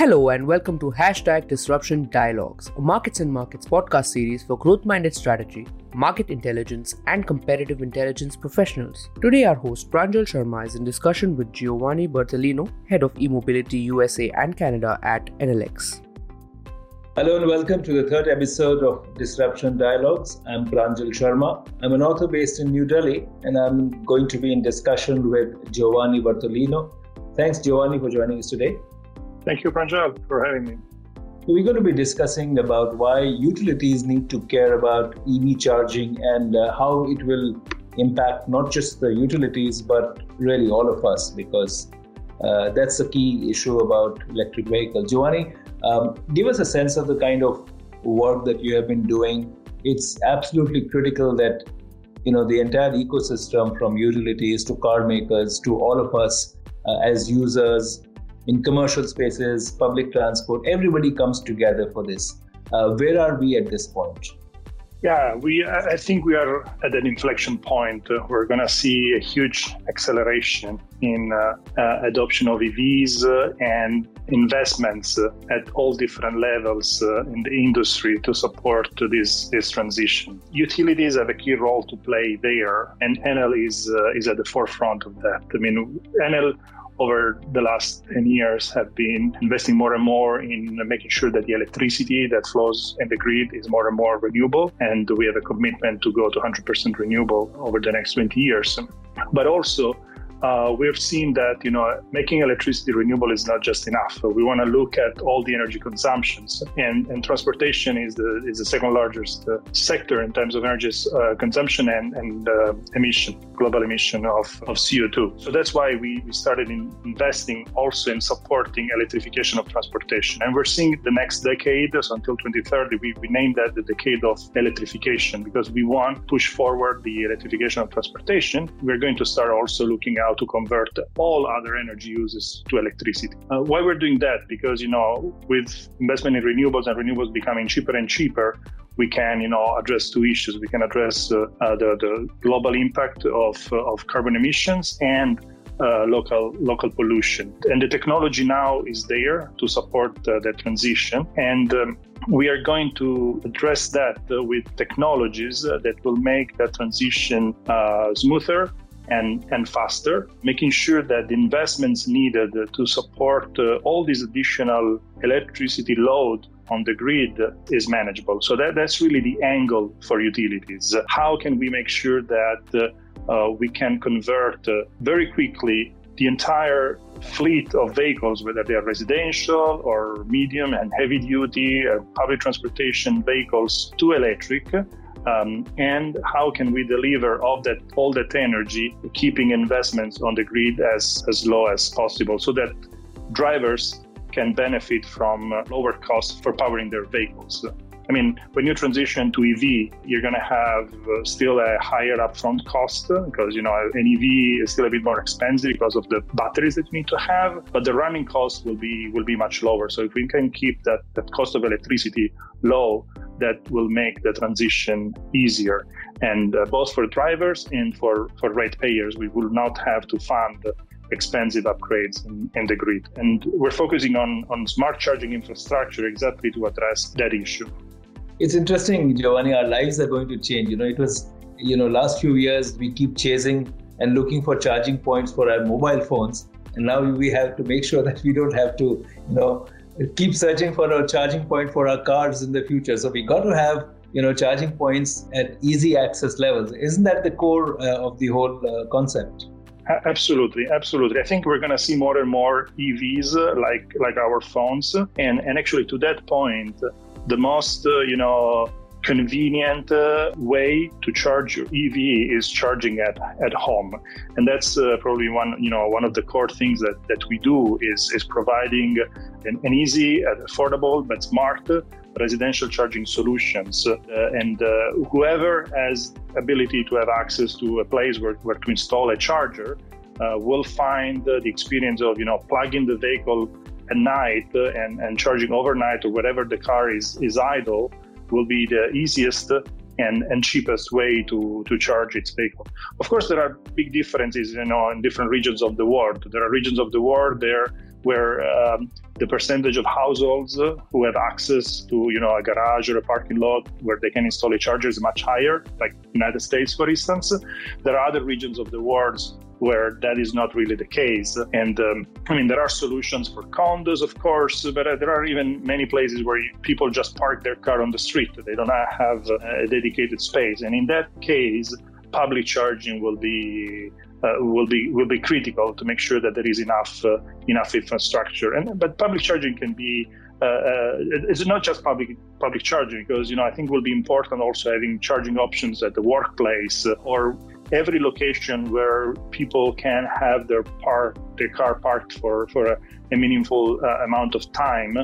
Hello and welcome to Hashtag Disruption Dialogues, a markets and markets podcast series for growth minded strategy, market intelligence, and competitive intelligence professionals. Today, our host Pranjal Sharma is in discussion with Giovanni Bertolino, head of e mobility USA and Canada at Enel X. Hello and welcome to the third episode of Disruption Dialogues. I'm Pranjal Sharma. I'm an author based in New Delhi and I'm going to be in discussion with Giovanni Bertolino. Thanks, Giovanni, for joining us today. Thank you, Pranjal, for having me. We're going to be discussing about why utilities need to care about EV charging and uh, how it will impact not just the utilities but really all of us because uh, that's the key issue about electric vehicles. Giovanni, um, give us a sense of the kind of work that you have been doing. It's absolutely critical that you know the entire ecosystem from utilities to car makers to all of us uh, as users in commercial spaces, public transport, everybody comes together for this. Uh, where are we at this point? Yeah, we. I think we are at an inflection point. We're going to see a huge acceleration in uh, uh, adoption of EVs uh, and investments uh, at all different levels uh, in the industry to support this this transition. Utilities have a key role to play there, and Enel is uh, is at the forefront of that. I mean, Enel over the last 10 years have been investing more and more in making sure that the electricity that flows in the grid is more and more renewable. And we have a commitment to go to 100% renewable over the next 20 years. But also, uh, we've seen that you know making electricity renewable is not just enough. We want to look at all the energy consumptions, and, and transportation is the is the second largest uh, sector in terms of energy uh, consumption and and uh, emission, global emission of, of CO2. So that's why we, we started in investing also in supporting electrification of transportation, and we're seeing the next decade, so until 2030, we, we named that the decade of electrification because we want to push forward the electrification of transportation. We're going to start also looking at how to convert all other energy uses to electricity. Uh, why we're doing that? Because, you know, with investment in renewables and renewables becoming cheaper and cheaper, we can, you know, address two issues. We can address uh, uh, the, the global impact of, uh, of carbon emissions and uh, local local pollution. And the technology now is there to support uh, the transition. And um, we are going to address that uh, with technologies that will make that transition smoother and, and faster, making sure that the investments needed to support uh, all this additional electricity load on the grid is manageable. So that, that's really the angle for utilities. How can we make sure that uh, we can convert uh, very quickly the entire fleet of vehicles, whether they are residential or medium and heavy duty uh, public transportation vehicles, to electric um, and how can we deliver all that all that energy, keeping investments on the grid as as low as possible, so that drivers can benefit from uh, lower costs for powering their vehicles. I mean, when you transition to EV, you're going to have uh, still a higher upfront cost because, you know, an EV is still a bit more expensive because of the batteries that you need to have, but the running cost will be will be much lower. So if we can keep that, that cost of electricity low, that will make the transition easier. And uh, both for drivers and for, for ratepayers, we will not have to fund expensive upgrades in, in, the grid. And we're focusing on, on smart charging infrastructure exactly to address that issue. It's interesting, Giovanni. Our lives are going to change. You know, it was, you know, last few years we keep chasing and looking for charging points for our mobile phones, and now we have to make sure that we don't have to, you know, keep searching for a charging point for our cars in the future. So we got to have you know charging points at easy access levels. Isn't that the core uh, of the whole uh, concept? Absolutely, absolutely. I think we're going to see more and more EVs uh, like like our phones, and and actually to that point, the most uh, you know convenient uh, way to charge your EV is charging at, at home, and that's uh, probably one you know one of the core things that, that we do is is providing an, an easy, affordable but smart residential charging solutions. Uh, and uh, whoever has ability to have access to a place where, where to install a charger uh, will find the experience of you know plugging the vehicle at night and, and charging overnight or whatever the car is, is idle will be the easiest and, and cheapest way to, to charge its vehicle. Of course, there are big differences, you know, in different regions of the world. There are regions of the world there where um, the percentage of households who have access to you know a garage or a parking lot where they can install a charger is much higher like united states for instance there are other regions of the world where that is not really the case. And um, i mean there are solutions for condos of course but uh, there are even many places where people just park their car on the street. They don't have a dedicated space. And in that case public charging will be uh, will be will be critical to make sure that there is enough uh, enough infrastructure. And but public charging can be uh, uh it's not just public public charging because you know I think will be important also having charging options at the workplace or every location where people can have their their car parked for for a, a meaningful uh, amount of time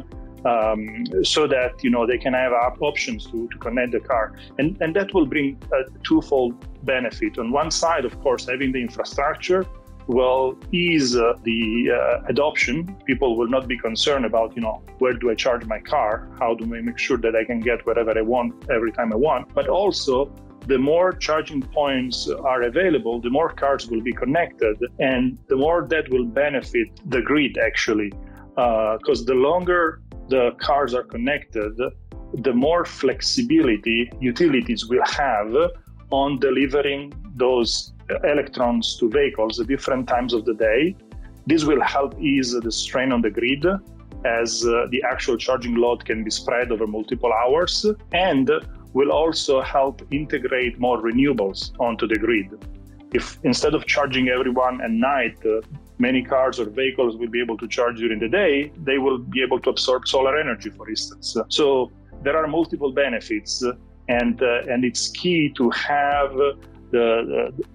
um, so that you know they can have options to, to connect the car. And and that will bring a twofold benefit. On one side of course having the infrastructure will ease uh, the uh, adoption. People will not be concerned about you know where do i charge my car? How do i make sure that i can get whatever i want every time i want? But also the more charging points are available, the more cars will be connected, and the more that will benefit the grid actually. Because uh, the longer the cars are connected, the more flexibility utilities will have on delivering those electrons to vehicles at different times of the day. This will help ease the strain on the grid as uh, the actual charging load can be spread over multiple hours and will also help integrate more renewables onto the grid. If instead of charging everyone at night, uh, many cars or vehicles will be able to charge during the day, they will be able to absorb solar energy, for instance. So there are multiple benefits, and uh, and it's key to have the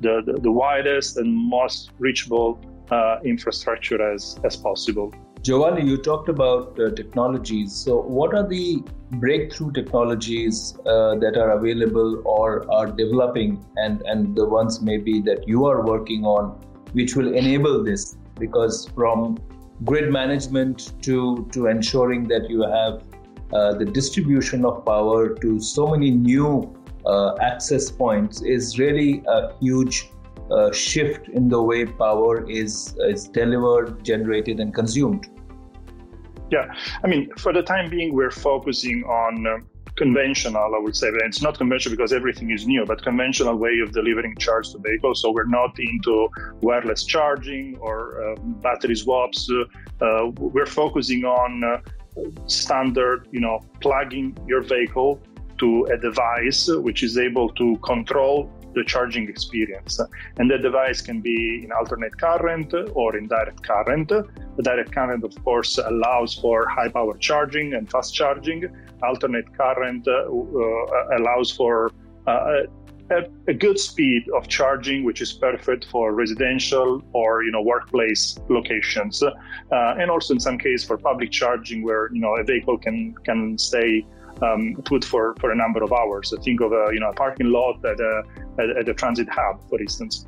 the, the, the widest and most reachable uh, infrastructure as as possible. Giovanni, you talked about uh, technologies. So, what are the breakthrough technologies uh, that are available or are developing, and, and the ones maybe that you are working on which will enable this because from grid management to to ensuring that you have uh, the distribution of power to so many new uh, access points is really a huge uh, shift in the way power is is delivered, generated, and consumed. Yeah, I mean, for the time being, we're focusing on uh, conventional, I would say. It's not conventional because everything is new, but conventional way of delivering charge to vehicles. So we're not into wireless charging or uh, battery swaps. Uh, we're focusing on uh, standard, you know, plugging your vehicle to a device which is able to control the charging experience. And the device can be in alternate current or in direct current. The direct current, of course, allows for high power charging and fast charging. Alternate current uh, uh, allows for uh, a, a, good speed of charging, which is perfect for residential or you know workplace locations, uh, and also in some case for public charging, where you know a vehicle can can stay um, put for, for a number of hours. I think of a you know a parking lot at a, at, at a transit hub, for instance.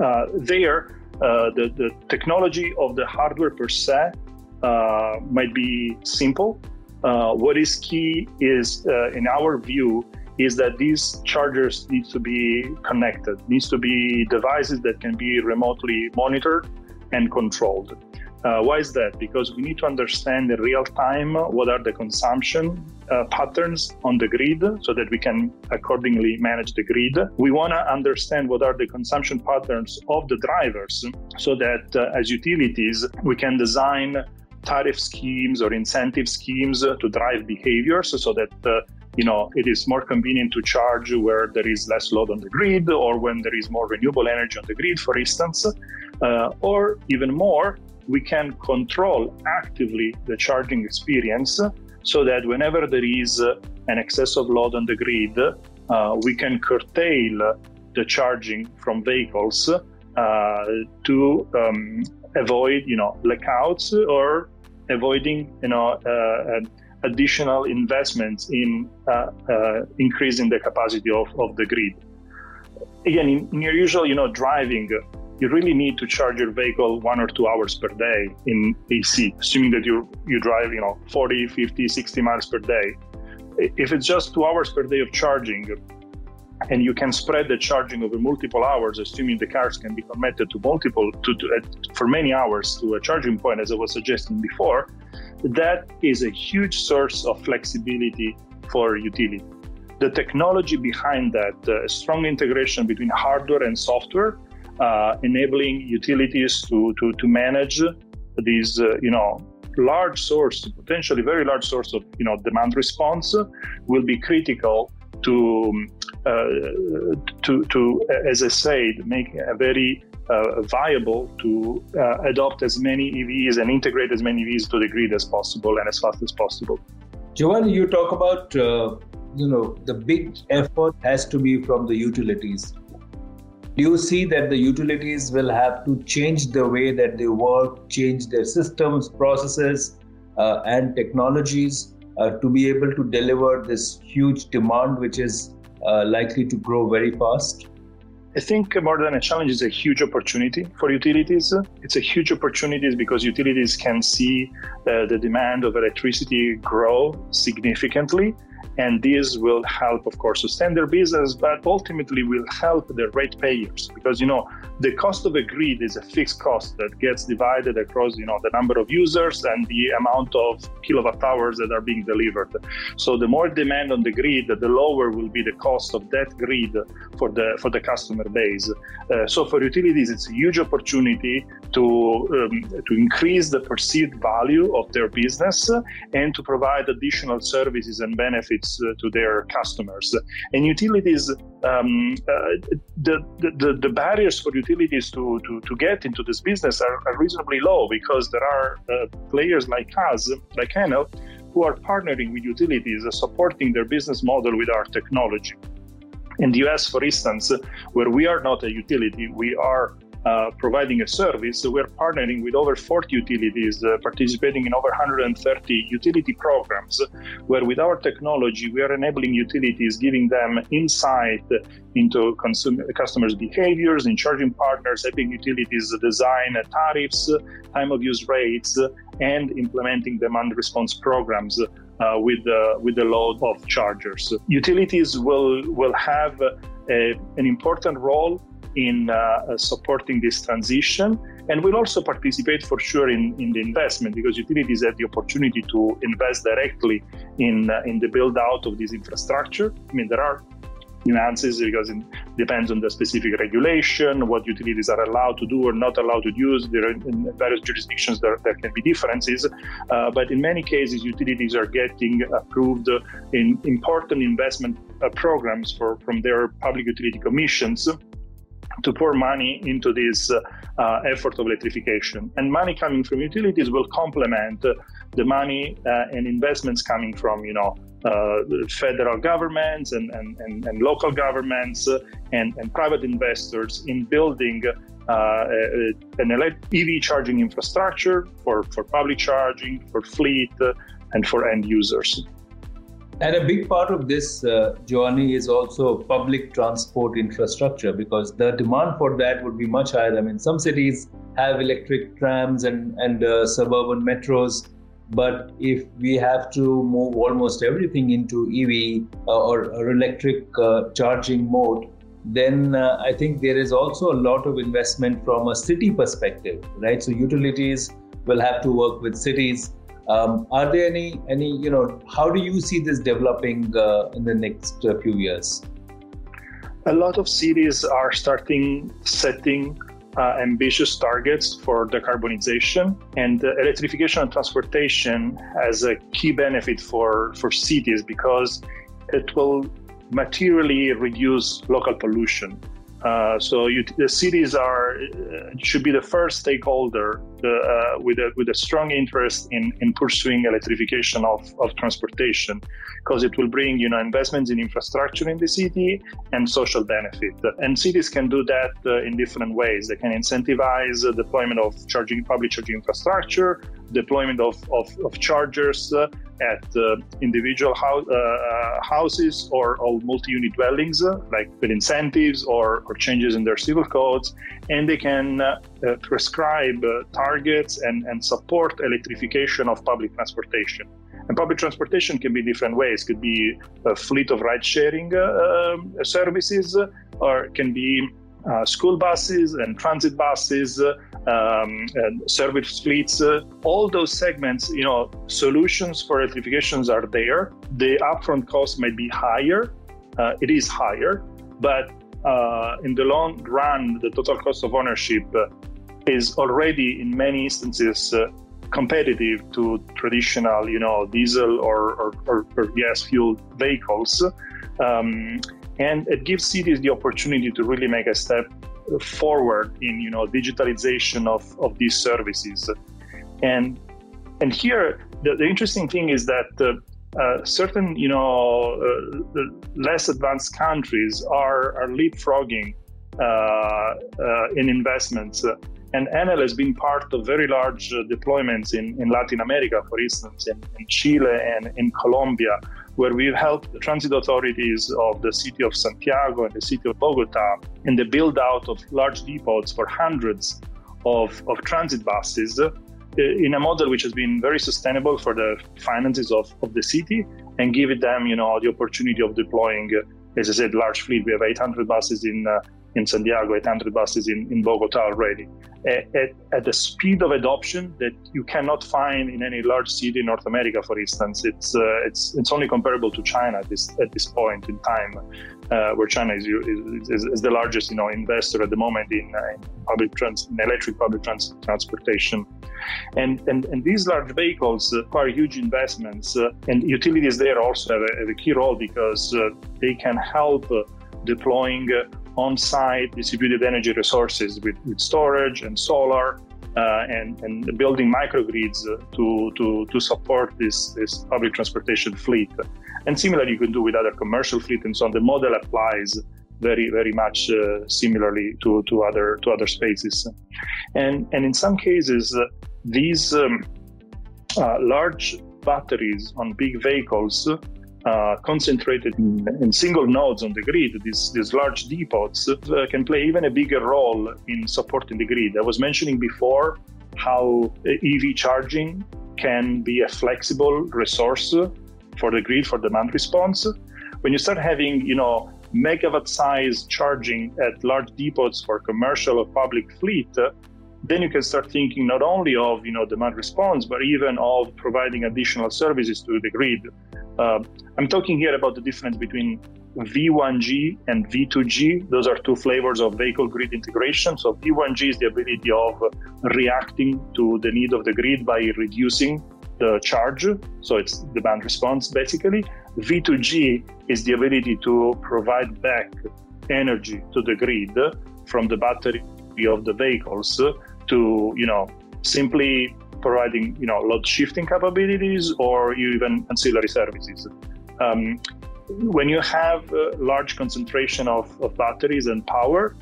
Uh, there, uh, the, the technology of the hardware per se uh, might be simple. Uh, what is key is, uh, in our view, is that these chargers need to be connected, needs to be devices that can be remotely monitored and controlled. Uh, why is that? Because we need to understand in real time what are the consumption uh, patterns on the grid so that we can accordingly manage the grid. We want to understand what are the consumption patterns of the drivers so that uh, as utilities, we can design tariff schemes or incentive schemes to drive behaviors so that uh, you know it is more convenient to charge where there is less load on the grid or when there is more renewable energy on the grid for instance uh, or even more we can control actively the charging experience so that whenever there is an excess of load on the grid, uh, we can curtail the charging from vehicles uh, to um, avoid, you know, blackouts or avoiding, you know, uh, additional investments in uh, uh, increasing the capacity of, of the grid. Again, in, in your usual, you know, driving, you really need to charge your vehicle one or two hours per day in AC, assuming that you you drive, you know, 40, 50, 60 miles per day. If it's just two hours per day of charging, and you can spread the charging over multiple hours, assuming the cars can be connected to multiple to, to uh, for many hours to a charging point, as I was suggesting before. That is a huge source of flexibility for utility. The technology behind that, uh, strong integration between hardware and software, uh, enabling utilities to, to, to manage these, uh, you know, large source, potentially very large source of, you know, demand response will be critical to uh, to, to, as I said, make a very uh, viable to uh, adopt as many EVs and integrate as many EVs to the grid as possible and as fast as possible. Giovanni, you talk about uh, you know the big effort has to be from the utilities. Do you see that the utilities will have to change the way that they work, change their systems, processes, uh, and technologies uh, to be able to deliver this huge demand, which is uh, likely to grow very fast? I think more than a challenge is a huge opportunity for utilities. It's a huge opportunity because utilities can see uh, the demand of electricity grow significantly and this will help, of course, sustain their business, but ultimately will help the ratepayers because, you know, the cost of a grid is a fixed cost that gets divided across, you know, the number of users and the amount of kilowatt hours that are being delivered. So the more demand on the grid, the lower will be the cost of that grid for the for the customer base. Uh, so for utilities, it's a huge opportunity to um, to increase the perceived value of their business and to provide additional services and benefits uh, to their customers. And utilities, um, uh, the, the, the barriers for utilities to, to, to get into this business are, are reasonably low because there are uh, players like us, like Enel, who are partnering with utilities, supporting their business model with our technology. In the US, for instance, where we are not a utility, we are uh, providing a service. We're partnering with over 40 utilities, uh, participating in over 130 utility programs, where with our technology, we are enabling utilities, giving them insight into consumer, customers' behaviors in charging partners, helping utilities design tariffs, time of use rates, and implementing demand response programs. Uh, with the with the load of chargers, utilities will will have a, an important role in uh, uh, supporting this transition. And we'll also participate for sure in, in the investment because utilities have the opportunity to invest directly in, uh, in the build out of this infrastructure. I mean, there are nuances because it depends on the specific regulation, what utilities are allowed to do or not allowed to use. There are in various jurisdictions there, there can be differences, uh, but in many cases, utilities are getting approved in important investment uh, programs for, from their public utility commissions to pour money into this uh, effort of electrification. And money coming from utilities will complement the money uh, and investments coming from, you know, uh, federal governments and, and, and, and local governments and, and private investors in building uh, an EV charging infrastructure for, for public charging, for fleet, uh, and for end users. And a big part of this, uh, Giovanni, is also public transport infrastructure because the demand for that would be much higher. I mean, some cities have electric trams and, and uh, suburban metros, but if we have to move almost everything into EV uh, or, or, electric uh, charging mode, then uh, I think there is also a lot of investment from a city perspective, right? So utilities will have to work with cities um, are there any any you know how do you see this developing uh, in the next uh, few years? A lot of cities are starting setting uh, ambitious targets for decarbonization and uh, electrification and transportation has a key benefit for for cities because it will materially reduce local pollution uh, so you, the cities are uh, should be the first stakeholder uh, with a with a strong interest in, in pursuing electrification of, of transportation because it will bring you know investments in infrastructure in the city and social benefit. And cities can do that uh, in different ways. They can incentivize deployment of charging public charging infrastructure deployment of, of, of chargers uh, at uh, individual uh, uh, houses or, or multi-unit dwellings, uh, like with incentives or, or changes in their civil codes, and they can uh, prescribe targets and, and support electrification of public transportation. And public transportation can be different ways. Could be a fleet of ride sharing uh, um, services, or can be uh, school buses and transit buses, um, and service fleets. Uh, all those segments, you know, solutions for electrifications are there. The upfront cost might be higher. Uh, it is higher, but uh, in the long run, the total cost of ownership is already in many instances competitive to traditional, you know, diesel or, or, or, or gas fueled vehicles. Um, and it gives cities the opportunity to really make a step forward in, you know, digitalization of, of these services. And and here, the, the interesting thing is that uh, uh, certain, you know, uh, less advanced countries are, are leapfrogging uh, uh, in investments and Enel has been part of very large uh, deployments in, in Latin America, for instance, in, in Chile and in Colombia, where we've helped the transit authorities of the city of Santiago and the city of Bogota in the build out of large depots for hundreds of, of transit buses uh, in a model which has been very sustainable for the finances of, of the city and give them, you know, the opportunity of deploying, uh, as I said, large fleet. We have 800 buses in uh, in Santiago, 800 buses in, in Bogota already, at, at, the speed of adoption that you cannot find in any large city in North America, for instance. It's, uh, it's, it's only comparable to China at this, at this point in time, uh, where China is, is, is, the largest you know, investor at the moment in, uh, in public trans- in electric public trans- transportation. And, and, and these large vehicles require huge investments, uh, and utilities there also have a, have a key role because uh, they can help uh, deploying on-site distributed energy resources with, with storage and solar uh, and, and building microgrids uh, to, to, to support this, this public transportation fleet. And similarly, you can do with other commercial fleet and so on. The model applies very, very much uh, similarly to, to, other, to other spaces. And, and in some cases, uh, these um, uh, large batteries on big vehicles uh, concentrated in, in, single nodes on the grid, these, these large depots, uh, can play even a bigger role in supporting the grid. I was mentioning before how EV charging can be a flexible resource for the grid for demand response. When you start having, you know, megawatt size charging at large depots for commercial or public fleet, then you can start thinking not only of you know demand response, but even of providing additional services to the grid. Uh, I'm talking here about the difference between V1G and V2G. Those are two flavors of vehicle grid integration. So V1G is the ability of reacting to the need of the grid by reducing the charge. So it's demand response basically. V2G is the ability to provide back energy to the grid from the battery of the vehicles to, you know, simply providing, you know, load shifting capabilities or even ancillary services. Um, when you have a large concentration of, of batteries and power,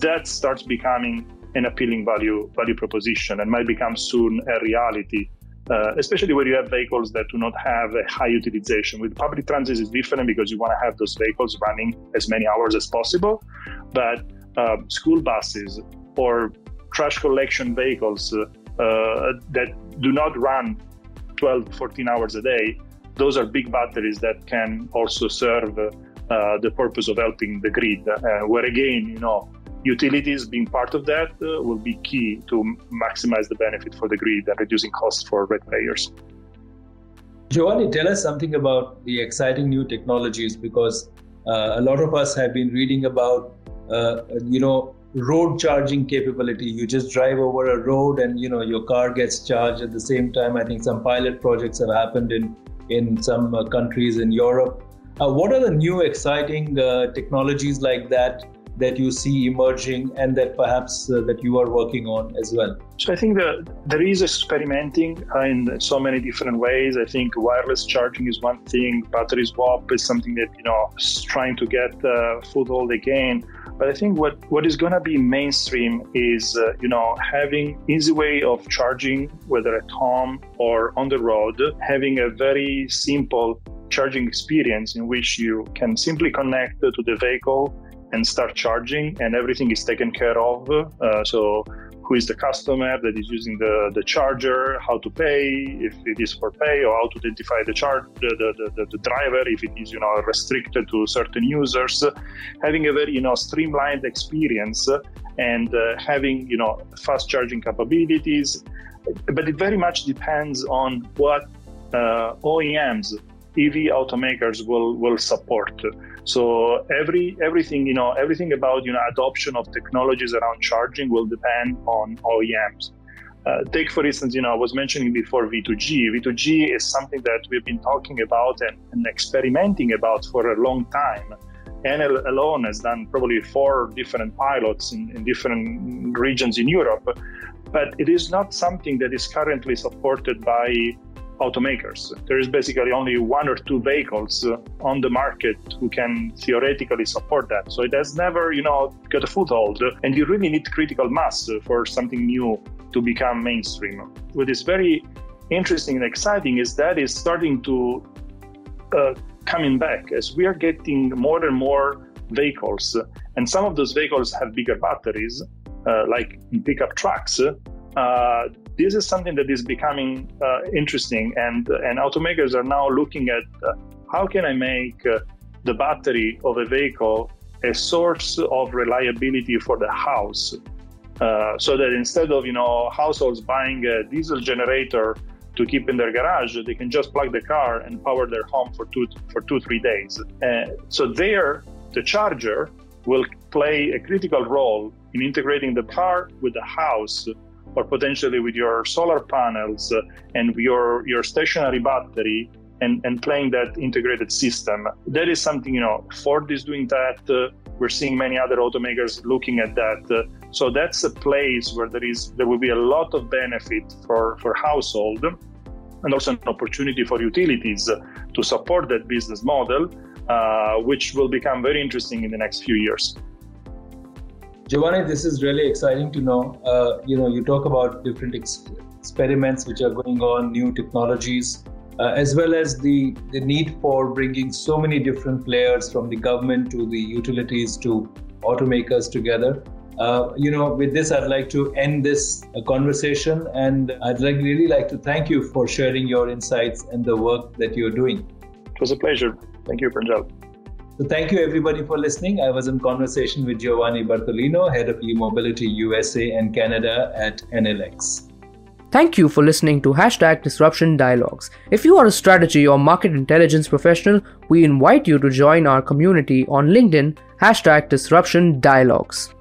that starts becoming an appealing value value proposition and might become soon a reality. Uh, especially where you have vehicles that do not have a high utilization. With public transit, is different because you want to have those vehicles running as many hours as possible. But uh, school buses or trash collection vehicles uh, that do not run 12, 14 hours a day, those are big batteries that can also serve uh, the purpose of helping the grid. Uh, where again, you know, utilities being part of that uh, will be key to maximize the benefit for the grid and reducing costs for ratepayers. Giovanni, tell us something about the exciting new technologies because uh, a lot of us have been reading about, uh, you know, road charging capability. You just drive over a road and you know your car gets charged at the same time. I think some pilot projects have happened in in some uh, countries in europe. Uh, what are the new exciting uh, technologies like that that you see emerging and that perhaps uh, that you are working on as well? So i think there is experimenting in so many different ways. I think wireless charging is one thing battery swap is something that you know is trying to get uh, foothold again. But I think what, what is going to be mainstream is, uh, you know, having easy way of charging, whether at home or on the road, having a very simple charging experience in which you can simply connect to the vehicle and start charging and everything is taken care of. Uh, so who is the customer that is using the, the charger, how to pay, if it is for pay, or how to identify the charge the, the, the, the driver if it is you know restricted to certain users. Having a very you know streamlined experience and uh, having you know fast charging capabilities, but it very much depends on what uh, OEMs, EV automakers will will support. So every everything you know everything about you know adoption of technologies around charging will depend on OEMs. Uh, take for instance, you know, I was mentioning before V2G. V2G is something that we've been talking about and, and experimenting about for a long time. Enel alone has done probably four different pilots in, in different regions in Europe, but it is not something that is currently supported by automakers. There is basically only one or two vehicles uh, on the market who can theoretically support that. So it has never, you know, got a foothold. And you really need critical mass for something new to become mainstream. What is very interesting and exciting is that is starting to uh, coming back as we are getting more and more vehicles, and some of those vehicles have bigger batteries, uh, like pickup trucks. Uh, this is something that is becoming uh, interesting, and and automakers are now looking at uh, how can I make uh, the battery of a vehicle a source of reliability for the house, uh, so that instead of you know households buying a diesel generator to keep in their garage, they can just plug the car and power their home for two for two three days. Uh, so there, the charger will play a critical role in integrating the car with the house or potentially with your solar panels uh, and your your stationary battery and, and playing that integrated system. That is something, you know, Ford is doing that. Uh, we're seeing many other automakers looking at that. Uh, so that's a place where there is there will be a lot of benefit for, for household and also an opportunity for utilities to support that business model, uh, which will become very interesting in the next few years. Giovanni, this is really exciting to know. Uh, you know, you talk about different ex- experiments which are going on, new technologies, uh, as well as the, the need for bringing so many different players from the government to the utilities to automakers together. Uh, you know, with this, I'd like to end this uh, conversation, and I'd like really like to thank you for sharing your insights and the work that you're doing. It was a pleasure. Thank you, Pranjal. So thank you everybody for listening. I was in conversation with Giovanni Bertolino, head of e-mobility USA and Canada at Enel X. Thank you for listening to Hashtag Disruption Dialogues. If you are a strategy or market intelligence professional, we invite you to join our community on LinkedIn, Hashtag Disruption Dialogues.